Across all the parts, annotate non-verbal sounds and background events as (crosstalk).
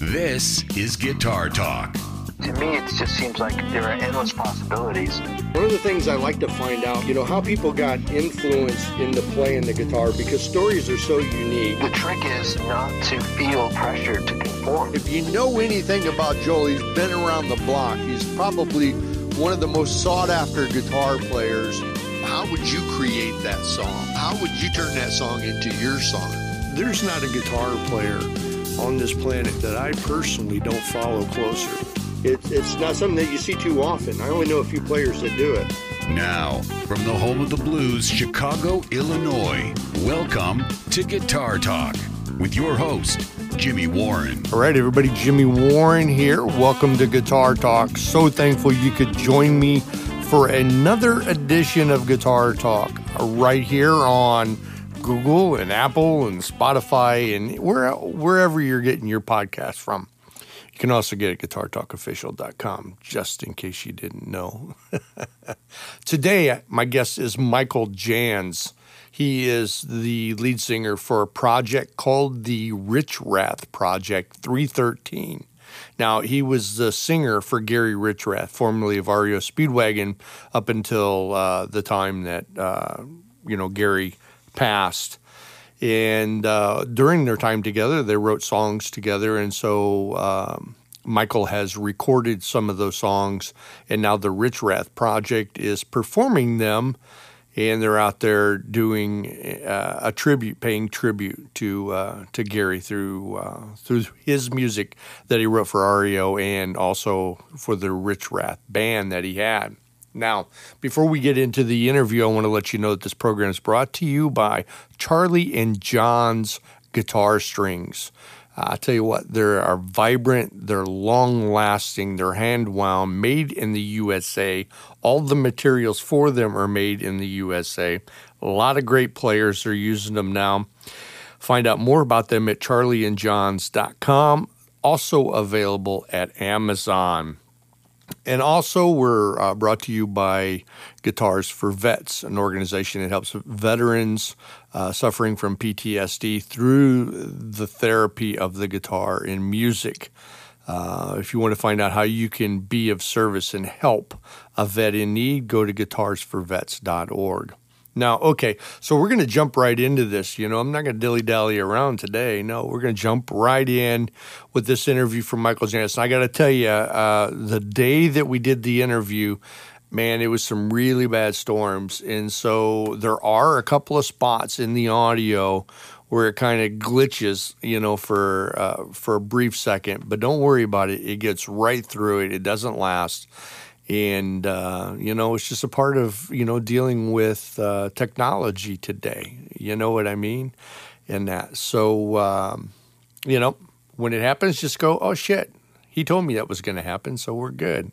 This is Guitar Talk. To me, it just seems like there are endless possibilities. One of the things I like to find out, you know, how people got influenced in into playing the guitar because stories are so unique. The trick is not to feel pressured to conform. If you know anything about Joel, he's been around the block. He's probably one of the most sought after guitar players. How would you create that song? How would you turn that song into your song? There's not a guitar player on this planet that I personally don't follow closer. It's, it's not something that you see too often. I only know a few players that do it. Now, from the home of the blues, Chicago, Illinois, welcome to Guitar Talk with your host, Jimmy Warren. All right, everybody, Jimmy Warren here. Welcome to Guitar Talk. So thankful you could join me for another edition of Guitar Talk right here on Google and Apple and Spotify and where, wherever you're getting your podcast from. You can also get it at guitartalkofficial.com, just in case you didn't know. (laughs) Today, my guest is Michael Jans. He is the lead singer for a project called the Richrath Project 313. Now, he was the singer for Gary Richrath, formerly of REO Speedwagon, up until uh, the time that, uh, you know, Gary passed. And uh, during their time together, they wrote songs together. And so um, Michael has recorded some of those songs. And now the Richrath Project is performing them. And they're out there doing uh, a tribute, paying tribute to uh, to Gary through uh, through his music that he wrote for REO and also for the Richrath band that he had. Now, before we get into the interview, I want to let you know that this program is brought to you by Charlie and John's Guitar Strings. Uh, I tell you what, they are vibrant, they're long lasting, they're hand wound, made in the USA. All the materials for them are made in the USA. A lot of great players are using them now. Find out more about them at charlieandjohns.com. Also available at Amazon. And also, we're uh, brought to you by Guitars for Vets, an organization that helps veterans uh, suffering from PTSD through the therapy of the guitar in music. Uh, if you want to find out how you can be of service and help a vet in need, go to guitarsforvets.org. Now, okay, so we're going to jump right into this. You know, I'm not going to dilly dally around today. No, we're going to jump right in with this interview from Michael Jansen. I got to tell you, uh, the day that we did the interview, man, it was some really bad storms. And so there are a couple of spots in the audio where it kind of glitches, you know, for uh, for a brief second. But don't worry about it; it gets right through it. It doesn't last and uh, you know it's just a part of you know dealing with uh, technology today. You know what i mean? And that. So um, you know when it happens just go oh shit. He told me that was going to happen so we're good.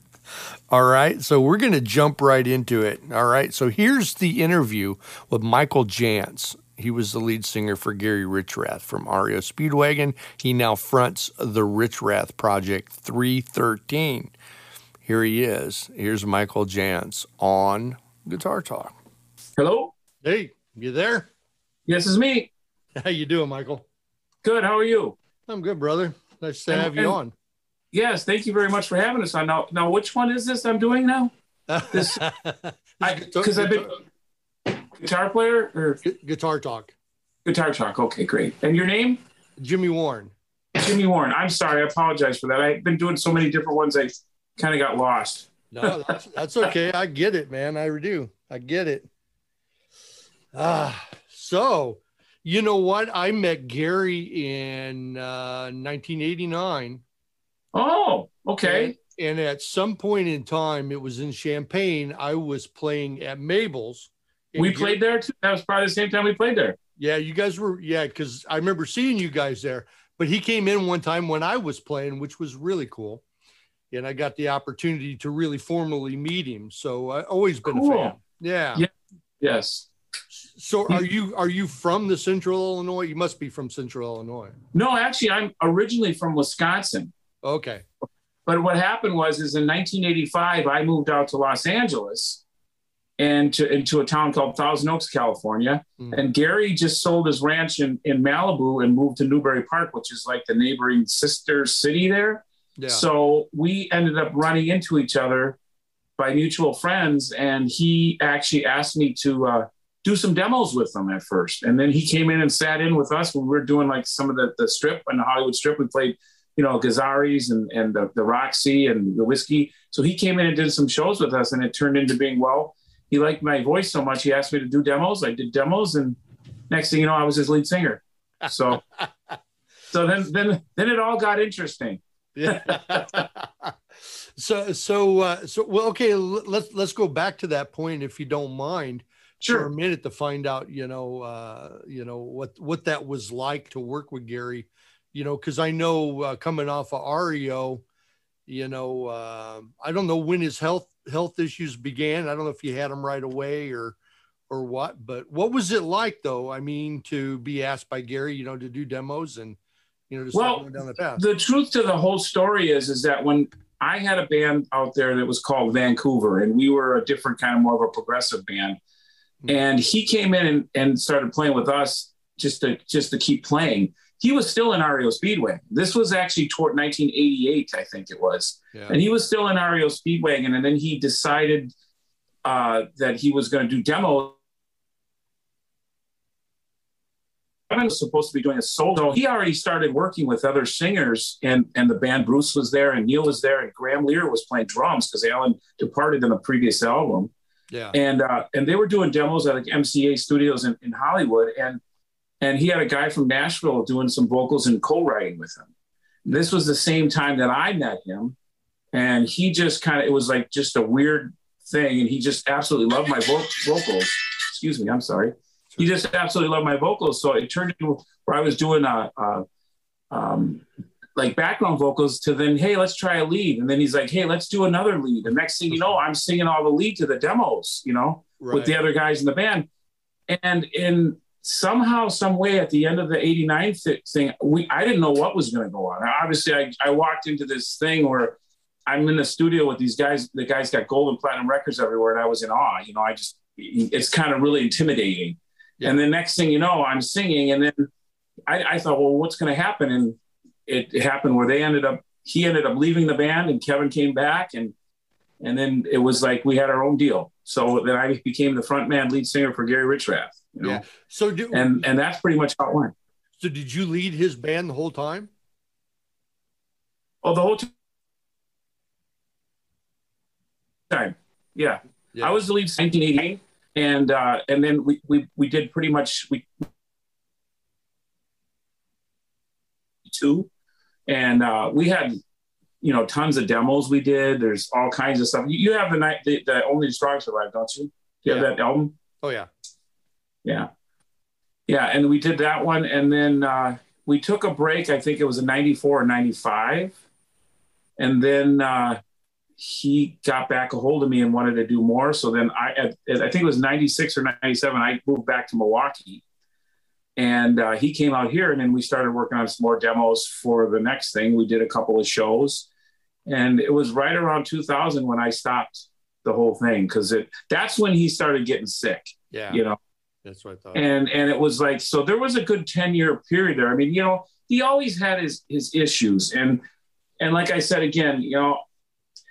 (laughs) All right? So we're going to jump right into it. All right? So here's the interview with michael jans he was the lead singer for Gary Richrath from REO Speedwagon. He now fronts the Richrath Project 313 here he is. Here's Michael Jans on Guitar Talk. Hello. Hey, you there? Yes, it's me. How you doing, Michael? Good. How are you? I'm good, brother. Nice to And- have you and- on. Yes, thank you very much for having us on. Now, now, which one is this I'm doing now? This (laughs) because I've been guitar player or Gu- Guitar Talk. guitar talk. Okay, great. And your name? Jimmy Warren. Jimmy Warren. I'm sorry. I apologize for that. I've been doing so many different ones. I kind of got lost. No, that's, that's okay. I get it, man. I do. I get it. Ah, so you know what? I met Gary in uh, 1989. Oh, okay. And, and at some point in time, it was in Champaign. I was playing at Mabel's. We Gary- played there too. That was probably the same time we played there. Yeah, you guys were. Yeah, because I remember seeing you guys there. But he came in one time when I was playing, which was really cool. And I got the opportunity to really formally meet him. So I always been Cool. a fan. Yeah. Yeah. Yes. So are you are you from the Central Illinois? You must be from Central Illinois. No, actually, I'm originally from Wisconsin. Okay. But what happened was, is in 1985, I moved out to Los Angeles and to into a town called Thousand Oaks, California. Mm. And Gary just sold his ranch in, in Malibu and moved to Newbury Park, which is like the neighboring sister city there. Yeah. So we ended up running into each other by mutual friends, and he actually asked me to uh, do some demos with them at first, and then he came in and sat in with us when we were doing like some of the the strip and the Hollywood strip. We played, you know, Gazzarri's and and the, the Roxy and the whiskey. So he came in and did some shows with us, and it turned into being well he liked my voice so much he asked me to do demos. I did demos, and next thing you know, I was his lead singer. So, (laughs) so then then then it all got interesting. Yeah. (laughs) so so uh, so well, okay. Let's let's go back to that point if you don't mind. Sure. For a minute to find out, you know, uh, you know what what that was like to work with Gary, you know, because I know uh, coming off of REO, you know, uh, I don't know when his health health issues began. I don't know if you had them right away or or what, but what was it like though? I mean, to be asked by Gary, you know, to do demos and you know, just well, down the path. The truth to the whole story is is that when I had a band out there that was called Vancouver, and we were a different kind of more of a progressive band. Mm-hmm. And he came in and, and started playing with us just to just to keep playing he was still in REO Speedway. This was actually toward 1988, I think it was. Yeah. And he was still in REO Speedwagon. And then he decided uh, that he was going to do demos. I was supposed to be doing a solo. He already started working with other singers, and and the band Bruce was there, and Neal was there, and Graham Lear was playing drums because Alan departed in a previous album. Yeah, and uh, and they were doing demos at like MCA Studios in, in Hollywood, and and he had a guy from Nashville doing some vocals and co-writing with him. This was the same time that I met him, and he just kind of it was like just a weird thing, and he just absolutely loved my vo- vocals. Excuse me, I'm sorry. He just absolutely loved my vocals, so it turned into where I was doing a, a um, like background vocals to then, hey, let's try a lead. And then he's like, hey, let's do another lead. The next thing you know, I'm singing all the lead to the demos, you know, right. with the other guys in the band. And in somehow, some way, at the end of the '89 thing, we I didn't know what was going to go on. Obviously, I, I walked into this thing where I'm in the studio with these guys. The guys got gold and platinum records everywhere, and I was in awe. You know, I just it's kind of really intimidating. Yeah. And the next thing you know, I'm singing, and then I, I thought, well, what's going to happen? And it happened where they ended up. He ended up leaving the band, and Kevin came back, and and then it was like we had our own deal. So then I became the front man, lead singer for Gary Richrath. You know? Yeah. So do, and and that's pretty much how it went. So did you lead his band the whole time? Oh, the whole time. Yeah. yeah. I was the lead 1989, and uh, and then we we we did pretty much we two, and uh, we had you know tons of demos we did. There's all kinds of stuff. You, have the night the, the only strong survive, don't you? You have yeah. that album. Oh yeah. Yeah. Yeah. And we did that one. And then uh, we took a break. I think it was a 94 or 95. And then uh, he got back a hold of me and wanted to do more. So then I, at, I think it was 96 or 97, I moved back to Milwaukee. And uh, he came out here, and then we started working on some more demos for the next thing. We did a couple of shows, and it was right around 2000 when I stopped the whole thing because it that's when he started getting sick. Yeah, you know, that's what I thought. And and it was like so there was a good 10 year period there. I mean, you know, he always had his his issues. And and like I said again, you know,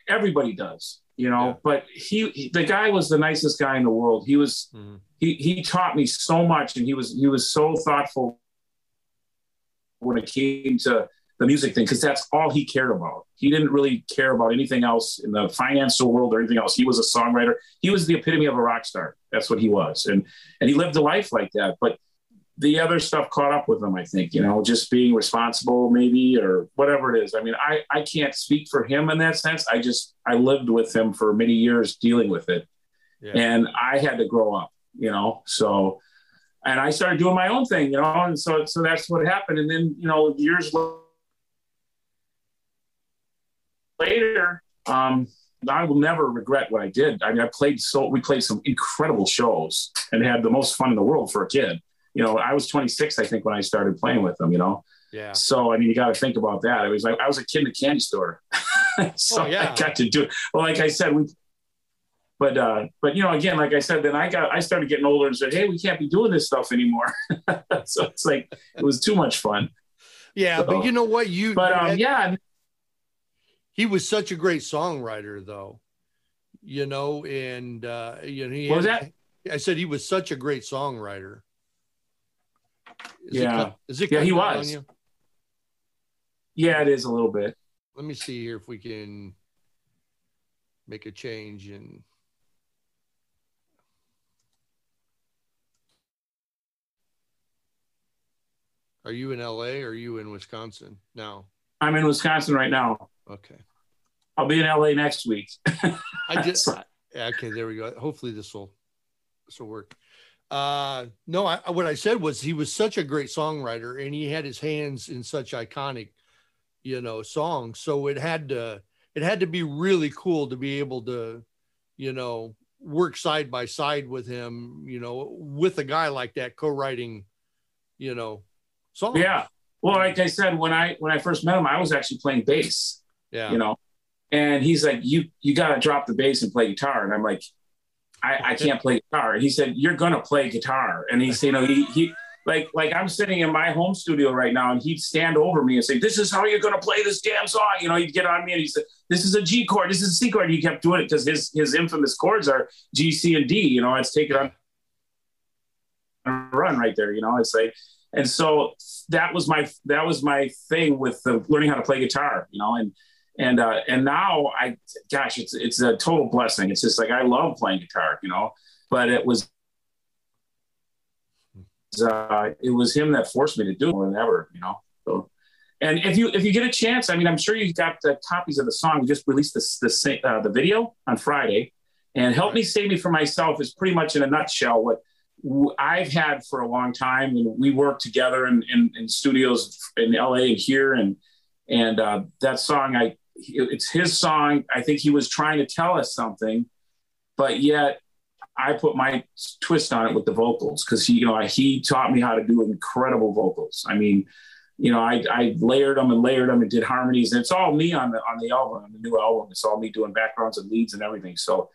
everybody does, you know, yeah. but he, he, the guy was the nicest guy in the world. He was mm-hmm. he he taught me so much and he was he was so thoughtful when it came to the music thing because that's all he cared about. He didn't really care about anything else in the financial world or anything else. He was a songwriter. He was the epitome of a rock star. That's what he was, and and he lived a life like that. But the other stuff caught up with him. I think you know, just being responsible, maybe or whatever it is. I mean, I I can't speak for him in that sense. I just I lived with him for many years dealing with it, yeah. and I had to grow up. You know, so and I started doing my own thing, you know, and so so that's what happened. And then you know, years later later, um, I will never regret what I did. I mean, I played so we played some incredible shows and had the most fun in the world for a kid. You know, I was 26, I think, when I started playing with them. You know, yeah. So I mean, you got to think about that. It was like I was a kid in a candy store, (laughs) so oh, yeah. I got to do it. Well, like I said, we but uh, but you know, again, like I said, then I got I started getting older and said, hey, we can't be doing this stuff anymore. (laughs) so it's like it was too much fun. Yeah, so, but you know what? You but um, yeah, he was such a great songwriter, though. You know, and uh, you know, he what was that? I said he was such a great songwriter. Is yeah, it, is it yeah, he was. Yeah, it is a little bit. Let me see here if we can make a change and Are you in LA or are you in Wisconsin now? I'm in Wisconsin right now. Okay. I'll be in LA next week. I (laughs) just okay, there we go. Hopefully this will this will work. Uh no, I, what I said was he was such a great songwriter and he had his hands in such iconic, you know, songs. So it had to it had to be really cool to be able to, you know, work side by side with him, you know, with a guy like that co-writing, you know, songs. Yeah. Well, like I said, when I when I first met him, I was actually playing bass. Yeah. You know, and he's like, "You you got to drop the bass and play guitar," and I'm like, "I, I can't play guitar." He said, "You're gonna play guitar," and he's "You know, he he." Like, like I'm sitting in my home studio right now, and he'd stand over me and say, "This is how you're going to play this damn song." You know, he'd get on me and he said, "This is a G chord. This is a C chord." He kept doing it because his his infamous chords are G, C, and D. You know, it's taken on run right there. You know, it's like, and so that was my that was my thing with the, learning how to play guitar. You know, and and uh, and now I, gosh, it's it's a total blessing. It's just like I love playing guitar. You know, but it was uh, it was him that forced me to do it more than ever, you know. So, and if you if you get a chance, I mean, I'm sure you've got the copies of the song. We just released the uh, the video on Friday, and "Help Me Save Me from Myself" is pretty much in a nutshell what I've had for a long time. And we work together in, in, in studios in LA and here, and and uh, that song, I it's his song. I think he was trying to tell us something, but yet I put my twist on it with the vocals because he, you know, he taught me how to do incredible vocals. I mean, you know, I, I layered them and layered them and did harmonies. And it's all me on the on the album, on the new album. It's all me doing backgrounds and leads and everything. So,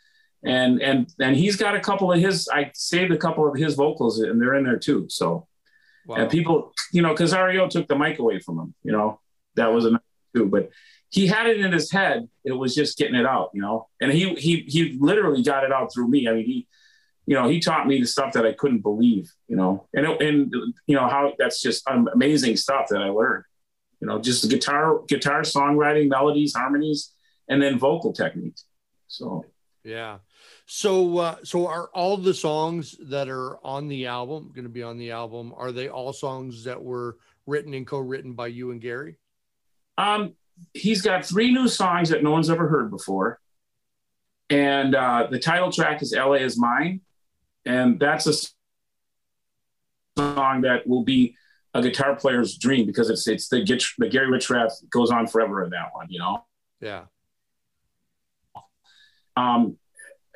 and and and he's got a couple of his. I saved a couple of his vocals, and they're in there too. So, wow. and people, you know, because REO took the mic away from him. You know, that was a too. But he had it in his head. It was just getting it out, you know. And he he he literally got it out through me. I mean, he, you know, he taught me the stuff that I couldn't believe, you know. And it, and you know how that's just amazing stuff that I learned. You know, just guitar guitar songwriting, melodies, harmonies, and then vocal techniques. So yeah. So uh, so are all the songs that are on the album going to be on the album? Are they all songs that were written and co-written by you and Gary? Um, he's got three new songs that no one's ever heard before. And uh, the title track is LA is Mine. And that's a song that will be a guitar player's dream because it's it's the, the Gary Richrath goes on forever in that one, you know? Yeah. Um,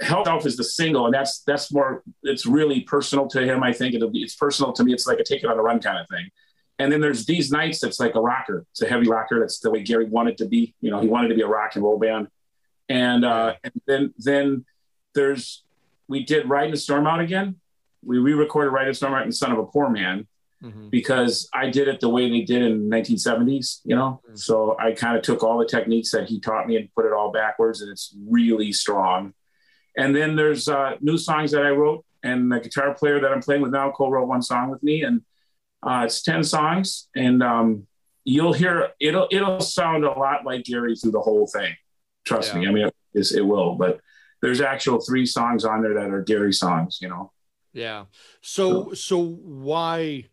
Help is the single, and that's that's more. It's really personal to him. I think it'll be. It's personal to me. It's like a take it on the run kind of thing. And then there's these nights that's like a rocker. It's a heavy rocker. That's the way Gary wanted to be. You know, he wanted to be a rock and roll band. And, uh, and then then there's we did Ride the Storm Out again. We re-recorded Ride the Storm Out and Son of a Poor Man mm-hmm. because I did it the way they did in 1970s. You know, mm-hmm. so I kind of took all the techniques that he taught me and put it all backwards, and it's really strong. And then there's uh, new songs that I wrote, and the guitar player that I'm playing with now co-wrote one song with me, and uh, it's ten songs, and um, you'll hear it'll it'll sound a lot like Gary through the whole thing. Trust yeah. me. I mean, it, it will. But there's actual three songs on there that are Gary songs. You know. Yeah. So so, so why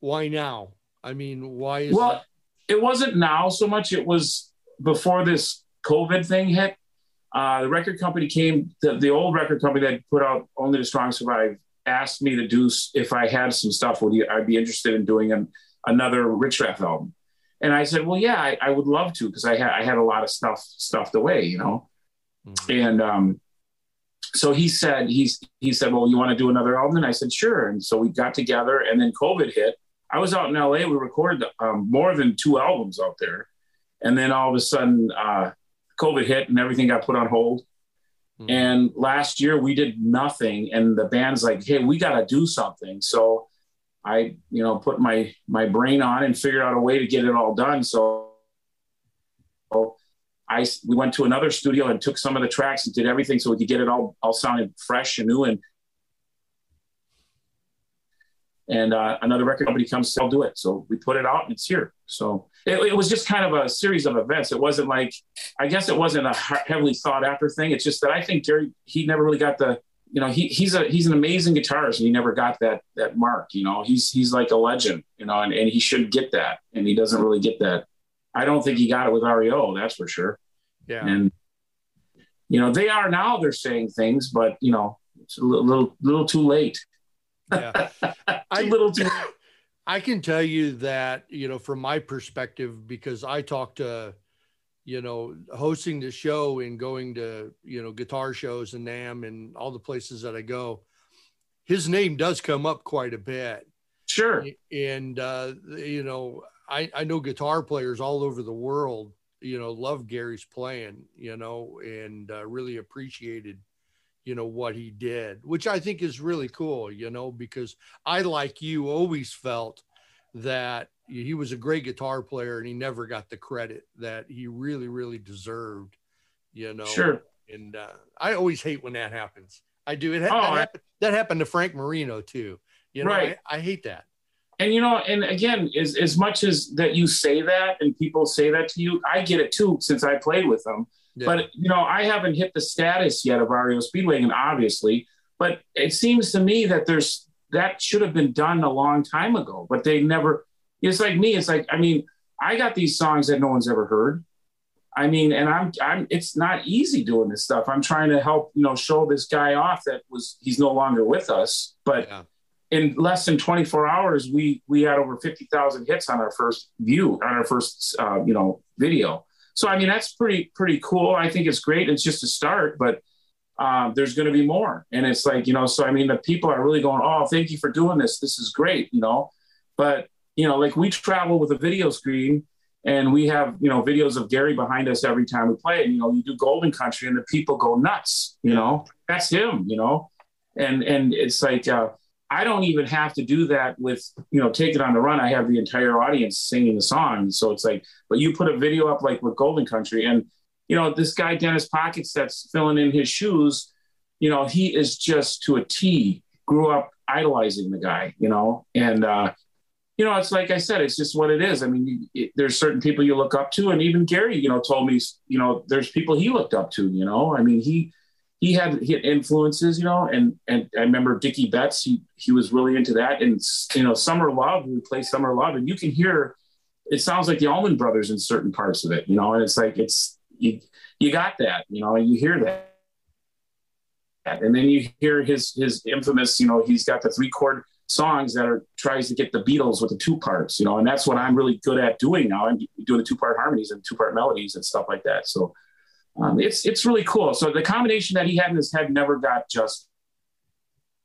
why now? I mean, why is well? That- it wasn't now so much. It was before this COVID thing hit. Uh, the record company came, the, the old record company that put out Only the Strong Survive asked me to do if I had some stuff, would you, I'd be interested in doing an, another Richrath album. And I said, well, yeah, I, I would love to because I had I had a lot of stuff stuffed away, you know. Mm-hmm. And um, so he said he's he said, well, you want to do another album? And I said, sure. And so we got together, and then COVID hit. I was out in LA. We recorded um, more than two albums out there, and then all of a sudden, uh, COVID hit, and everything got put on hold. Mm-hmm. And last year we did nothing, and the band's like, "Hey, we got to do something." So I, you know, put my my brain on and figured out a way to get it all done. So, I we went to another studio and took some of the tracks and did everything so we could get it all all sounded fresh and new and and uh, another record company comes to do it. So we put it out and it's here. So it, it, was just kind of a series of events. It wasn't like, I guess it wasn't a heavily thought after thing. It's just that I think Gary, he never really got the, you know, he, he's a, he's an amazing guitarist and he never got that, that mark, you know, he's, he's like a legend, you know, and, and he should get that. And he doesn't really get that. I don't think he got it with REO. That's for sure. Yeah. And, you know, they are now they're saying things, but you know, it's a little, little, little too late. Yeah. (laughs) I, little too. (laughs) I can tell you that, you know, from my perspective, because I talked to, you know, hosting the show and going to, you know, guitar shows and NAMM and all the places that I go, his name does come up quite a bit. Sure. And, uh, you know, I, I know guitar players all over the world, you know, love Gary's playing, you know, and uh, really appreciated you know what he did which i think is really cool you know because i like you always felt that he was a great guitar player and he never got the credit that he really really deserved you know. Sure. And uh, i always hate when that happens. I do. It oh, that, happened, that happened to frank marino too. You know right. I, I hate that. And you know and again as, as much as that you say that and people say that to you i get it too since i played with them yeah. But you know, I haven't hit the status yet of REO Speedwagon, obviously. But it seems to me that there's that should have been done a long time ago, but they never. It's like me. It's like I mean, I got these songs that no one's ever heard. I mean, and I'm I'm. It's not easy doing this stuff. I'm trying to help you know show this guy off that was he's no longer with us, but. Yeah. In less than 24 hours, we we had over 50,000 hits on our first view on our first uh, you know video so I mean that's pretty pretty cool. I think it's great. It's just a start, but um, there's going to be more. And it's like you know, so I mean the people are really going, oh, thank you for doing this. This is great, you know. But you know, like we travel with a video screen and we have you know videos of Gary behind us every time we play. And you know, you do Golden Country, and the people go nuts. You know, that's him. You know, and and it's like. Uh, I don't even have to do that with, you know, take it on the run. I have the entire audience singing the song. So it's like, but you put a video up like with Golden Country and, you know, this guy, Dennis Pockets, that's filling in his shoes, you know, he is just to a T, grew up idolizing the guy, you know, and, uh, you know, it's like I said, it's just what it is. I mean, it, there's certain people you look up to, and even Gary, you know, told me, you know, there's people he looked up to. You know, I mean, he he had he had influences, you know, and and I remember Dickey Betts, he he was really into that, and you know, Summer Love, we play Summer Love, and you can hear it sounds like the Allman Brothers in certain parts of it, you know, and it's like it's you you got that, you know, you hear that. And then you hear his his infamous, you know, he's got the three chord songs that are tries to get the Beatles with the two parts, you know, and that's what I'm really good at doing now. I'm doing the two part harmonies and two part melodies and stuff like that. So um, it's it's really cool. So the combination that he had in his head never got just.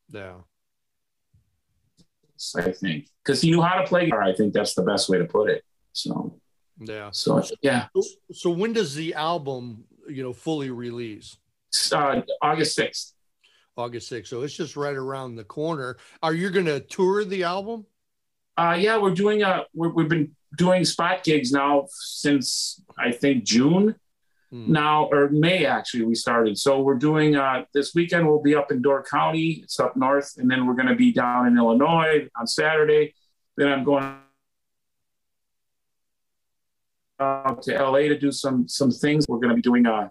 Yeah. I think because he knew how to play guitar. I think that's the best way to put it. So. Yeah. So yeah. So, so when does the album, you know, fully release? Uh, August sixth. August 6th. So it's just right around the corner. Are you going to tour the album? Uh, yeah, we're doing a. we have been doing spot gigs now since I think June. Hmm. now or May actually we started. So we're doing uh, this weekend. We'll be up in Door County. It's up north, and then we're going to be down in Illinois on Saturday. Then I'm going uh, to LA to do some some things. We're going to be doing uh,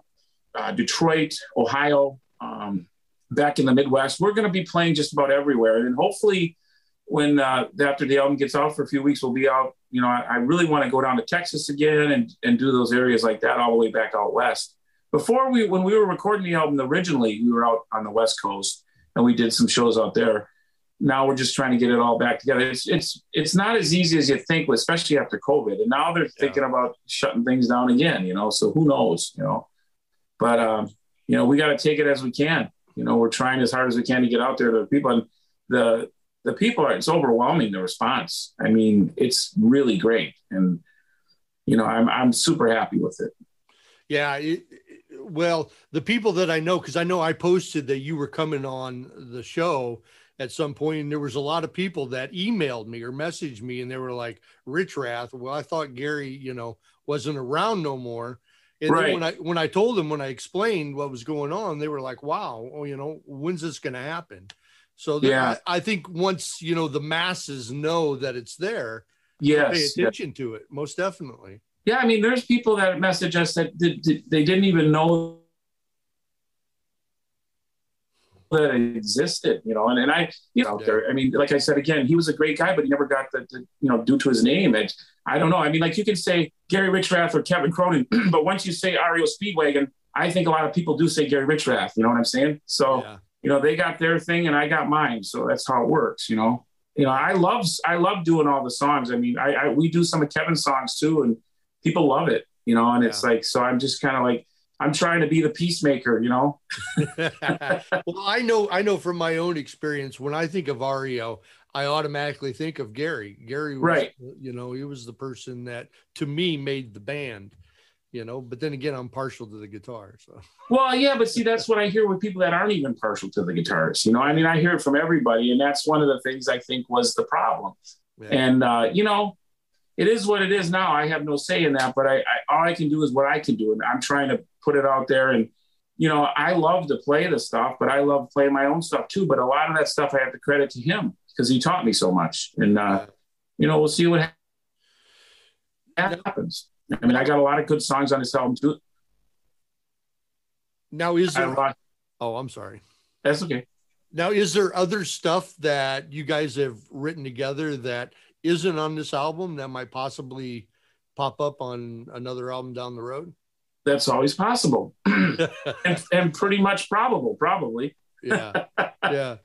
uh, Detroit, Ohio, um, back in the Midwest. We're going to be playing just about everywhere, and hopefully, when uh, after the album gets out for a few weeks, we'll be out you know, I, I really want to go down to Texas again and, and do those areas like that all the way back out west. Before we, when we were recording the album originally, we were out on the West Coast and we did some shows out there. Now we're just trying to get it all back together. It's it's it's not as easy as you think, especially after COVID. And now they're thinking about shutting things down again. You know, so who knows? You know, but um, you know, we got to take it as we can. You know, we're trying as hard as we can to get out there to people. And the the people are it's overwhelming the response. I mean, it's really great, and you know, I'm I'm super happy with it. Yeah, it, well, the people that I know, because I know I posted that you were coming on the show at some point, and there was a lot of people that emailed me or messaged me, and they were like, "Richrath." Well, I thought Gary, you know, wasn't around no more. And Right. then when I when I told them when I explained what was going on, they were like, "Wow, well, you know, when's this going to happen?" So that- Yeah. I, think once you know the masses know that it's there, pay Yes. yeah. attention to it. Most definitely. Yeah, I mean, there's people that message us that did, did- they didn't even know that it existed, you know. And, and I, you know, Yeah. there. I mean, like I said again, he was a great guy, but he never got the, the you know, due to his name. And I don't know. I mean, like you can say Gary Richrath or Kevin Cronin, (clears throat) but once you say REO Speedwagon, I think a lot of people do say Gary Richrath. You know what I'm saying? So Yeah. You know, they got their thing and I got mine. So that's how it works, you know. You know, I love I love doing all the songs. I mean, I, I we do some of Kevin's songs too, and people love it, you know, and it's like so I'm just kind of like I'm trying to be the peacemaker, you know. (laughs) well, I know, I know from my own experience. When I think of REO, I automatically think of Gary. Gary, was, Right. You know, he was the person that, to me, made the band. You know, but then again, I'm partial to the guitar. So Well, yeah, but see, that's what I hear with people that aren't even partial to the guitars. You know, I mean, I hear it from everybody, and that's one of the things I think was the problem. yeah. And uh, you know, it is what it is now. I have no say in that, but I, I all I can do is what I can do, and I'm trying to put it out there. And you know, I love to play the stuff, but I love playing my own stuff too. But a lot of that stuff I have to credit to him because he taught me so much. And uh, you know, we'll see what ha- happens. I mean, I got a lot of good songs on this album too. now, is there? lost- Oh, I'm sorry. that's okay. Now, is there other stuff that you guys have written together that isn't on this album that might possibly pop up on another album down the road? That's always possible, (laughs) and, and pretty much probable, probably. yeah yeah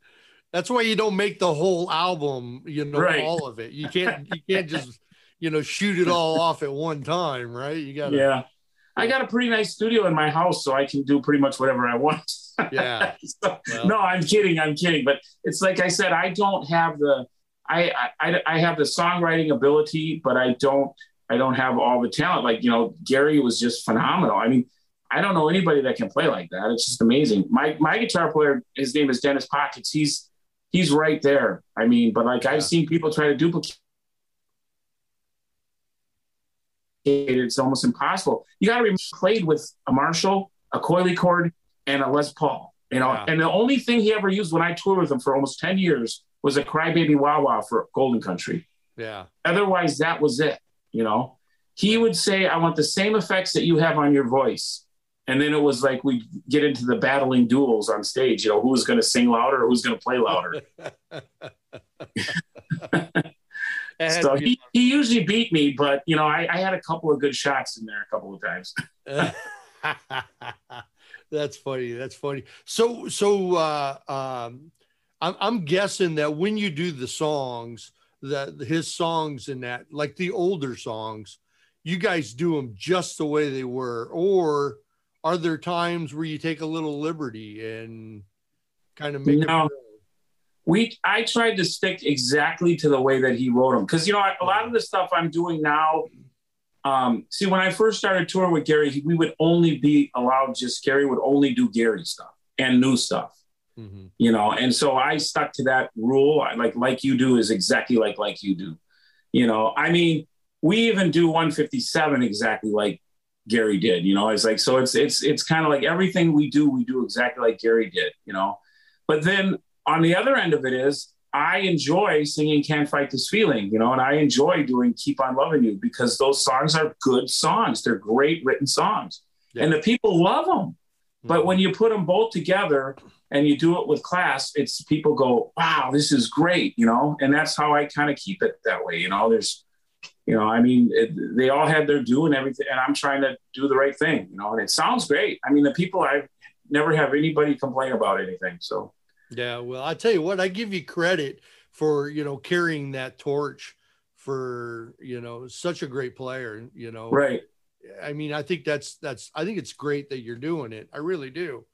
that's why you don't make the whole album you know Right. all of it you can't you can't just you know shoot it all off at one time right you gotta Yeah. I got a pretty nice studio in my house, so I can do pretty much whatever I want. (laughs) yeah So- Well. no, I'm kidding. I'm kidding. But it's like I said, I don't have the, I, I, I have the songwriting ability, but I don't, I don't have all the talent. Like, you know, Gary was just phenomenal. I mean, I don't know anybody that can play like that. It's just amazing. My, my guitar player, his name is Dennis Pockets. He's, he's right there. I mean, but like Yeah. I've seen people try to duplicate it's almost impossible. You got to remember, he played with a Marshall, a coily cord, and a Les Paul. You know, and the only thing he ever used when I toured with him for almost ten years was a Crybaby Wah Wah for Golden Country. yeah Otherwise, that was it. You know, he would say, "I want the same effects that you have on your voice." And then it was like we get into the battling duels on stage. You know, who's going to sing louder or who's going to play louder. (laughs) And, so he, he usually beat me, but you know, I, I had a couple of good shots in there a couple of times. (laughs) that's funny that's funny so so uh um I'm, I'm guessing that when you do the songs that his songs and that like the older songs you guys do them just the way they were or are there times where you take a little liberty and kind of make No. it we I tried to stick exactly to the way that he wrote them because you know a lot of the stuff I'm doing now. Um, see, when I first started touring with Gary, he- we would only be allowed just Gary would only do Gary stuff and new stuff, Mhm. you know. And so I stuck to that rule. I, like like you do is exactly like like you do, you know. I mean, we even do 157 exactly like Gary did, you know. It's like so it's it's it's kind of like everything we do, we do exactly like Gary did, you know. But then on the other end of it is I enjoy singing Can't Fight This Feeling, you know, and I enjoy doing Keep On Loving You because those songs are good songs. They're great written songs. And the people love them. But mm-hmm. when you put them both together and you do it with class, it's people go, wow, this is great, you know, and that's how I kind of keep it that way. You know, there's, you know, I mean, it, they all had their due and everything, and I'm trying to do the right thing, you know, and it sounds great. I mean, the people I never have anybody complain about anything. So, Yeah, well, I tell you what, I give you credit for you know carrying that torch for you know such a great player. You know, right. I mean, I think that's that's I think it's great that you're doing it. I really do.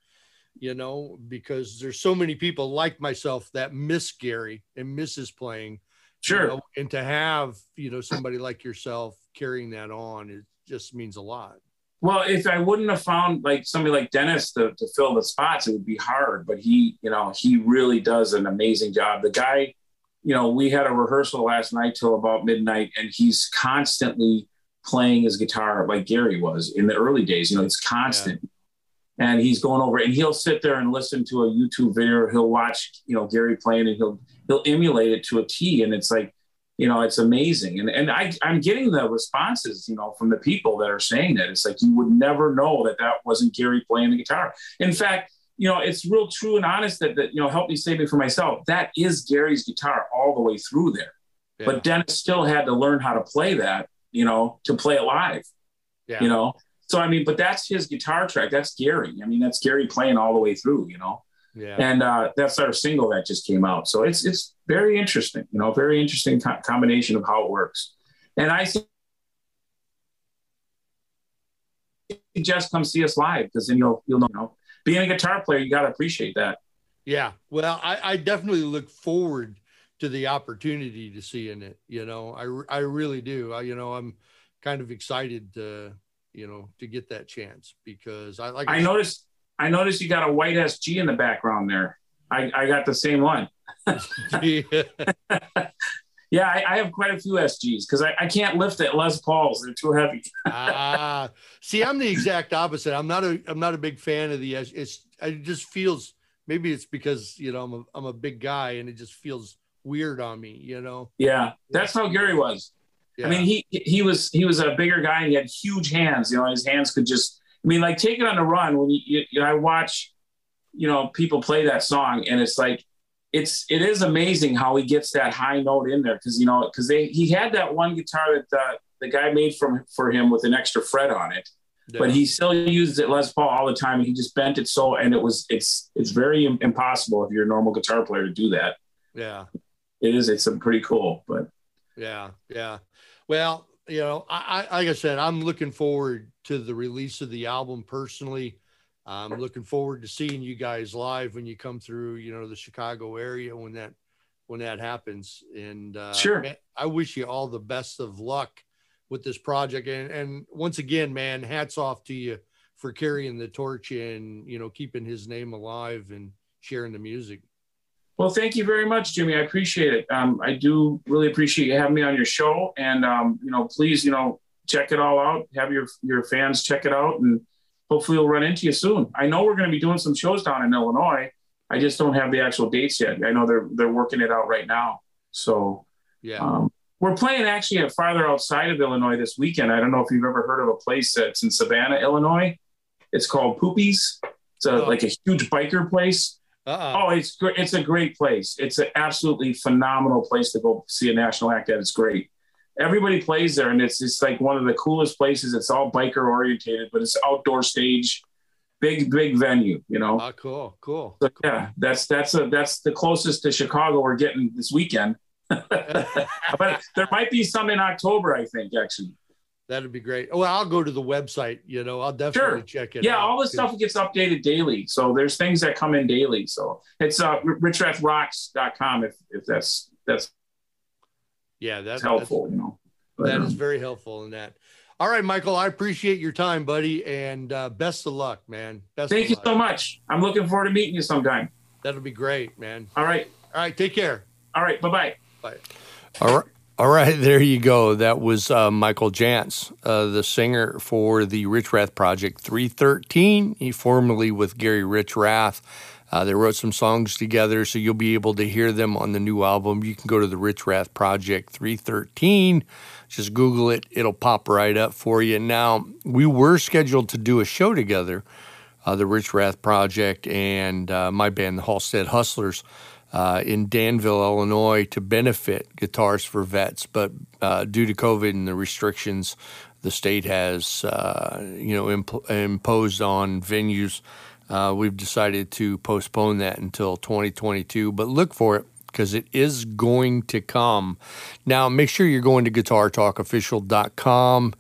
You know, because there's so many people like myself that miss Gary and miss his playing. you Sure. know, and to have you know somebody like yourself carrying that on, it just means a lot. Well, if I wouldn't have found like somebody like Dennis to, to fill the spots, it would be hard. But he, you know, he really does an amazing job. The guy, you know, we had a rehearsal last night till about midnight, and he's constantly playing his guitar like Gary was in the early days. You know, it's constant. Yeah. And he's going over and he'll sit there and listen to a YouTube video. He'll watch, you know, Gary playing and he'll he'll emulate it to a T. And it's like, you know, it's amazing. And and I I'm getting the responses, you know, from the people that are saying that. It's like you would never know that that wasn't Gary playing the guitar. In fact, you know, it's real true and honest that that you know help me save it for myself. That is Gary's guitar all the way through there. Yeah. But Dennis still had to learn how to play that you know, to play it live. Yeah. You know, so I mean, but that's his guitar track. That's Gary. I mean, that's Gary playing all the way through. You know. Yeah. And uh, that's our single that just came out. So it's it's very interesting. You know, very interesting co- combination of how it works. And I just come see us live because then you'll you'll know, being a guitar player you got to appreciate that yeah well I, I definitely look forward to the opportunity to see in it. You know, I, I really do. I, you know, I'm kind of excited to, you know, to get that chance because I like. I noticed. I noticed you got a white SG in the background there. I, I got the same one. yeah, (laughs) yeah I, I, have quite a few SGs because I, I can't lift it Les Pauls; they're too heavy. (laughs) ah, see, I'm the exact opposite. I'm not a I'm not a big fan of the. It's it just feels maybe it's because you know I'm a I'm a big guy and it just feels weird on me, you know? Yeah. That's how Gary was. Yeah. I mean, he, he was, he was a bigger guy and he had huge hands, you know, his hands could just, I mean, like take it on the run when you, you know, I watch, you know, people play that song and it's like, it's, it is amazing how he gets that high note in there. Cause you know, cause they, he had that one guitar that uh, the guy made from, for him with an extra fret on it. Yeah. but he still used it Les Paul all the time. And he just bent it so, and it was it's it's very impossible if you're a normal guitar player to do that. Yeah, it is it's pretty cool. But yeah, yeah. Well, you know, I, I like I said, I'm looking forward to the release of the album personally. I'm looking forward to seeing you guys live when you come through, you know, the Chicago area when that when that happens. And uh, sure, man, I wish you all the best of luck with this project. And and once again, man, hats off to you for carrying the torch and you know keeping his name alive and sharing the music. Well, thank you very much, Jimmy. I appreciate it. Um, I do really appreciate you having me on your show, and um, you know, please, you know, check it all out. Have your your fans check it out, and hopefully, we'll run into you soon. I know we're going to be doing some shows down in Illinois. I just don't have the actual dates yet. I know they're they're working it out right now. So, yeah. Um, we're playing actually at farther outside of Illinois this weekend. I don't know if you've ever heard of a place that's in Savanna, Illinois. It's called Poopy's. It's a, oh. like a huge biker place. Uh-uh. Oh, it's great. It's a great place. It's an absolutely phenomenal place to go see a national act at. It's great. Everybody plays there, and it's it's like one of the coolest places. It's all biker orientated, but it's outdoor stage, big big venue. You know. Oh, cool, cool. So, yeah, that's that's a that's the closest to Chicago we're getting this weekend. (laughs) but there might be some in October, I think, actually. That'd be great. Well, I'll go to the website. You know, I'll definitely sure. check it. Yeah, all the stuff gets updated daily. So there's things that come in daily. So it's uh, richrathrocks.com if if that's that's yeah that's helpful. That's, you know, but, that um, is very helpful in that. All right, Michael, I appreciate your time, buddy, and uh, best of luck, man. Best. Thank you luck. so much. I'm looking forward to meeting you sometime. That'll be great, man. All right. All right. Take care. All right. Bye-bye. Bye. All right. All right, there you go. That was uh, Michael Jantz, uh, the singer for the Richrath Project 313. He formerly with Gary Richrath. Uh, they wrote some songs together, so you'll be able to hear them on the new album. You can go to the Richrath Project 313. Just Google it, it'll pop right up for you. Now, we were scheduled to do a show together, uh, the Richrath Project and uh, my band, the Halstead Hustlers uh, in Danville, Illinois, to benefit Guitars for Vets. But uh, due to COVID and the restrictions the state has, uh, you know, imp- imposed on venues, uh, we've decided to postpone that until 2022. But look for it because it is going to come. Now, make sure you're going to guitartalkofficial.com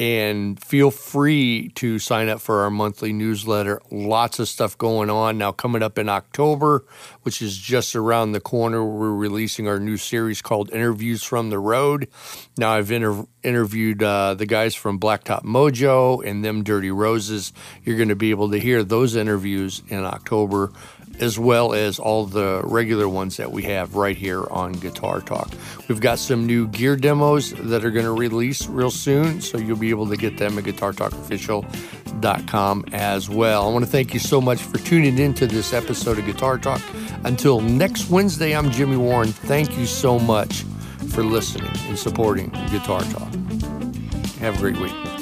and feel free to sign up for our monthly newsletter. Lots of stuff going on now. Coming up in October, which is just around the corner, we're releasing our new series called Interviews from the Road. Now, I've inter- interviewed uh, the guys from Blacktop Mojo and them Dirty Roses. You're going to be able to hear those interviews in October as well as all the regular ones that we have right here on Guitar Talk. We've got some new gear demos that are going to release real soon, so you'll be able to get them at guitartalkofficial.com as well. I want to thank you so much for tuning in to this episode of Guitar Talk. Until next Wednesday, I'm Jimmy Warren. Thank you so much for listening and supporting Guitar Talk. Have a great week.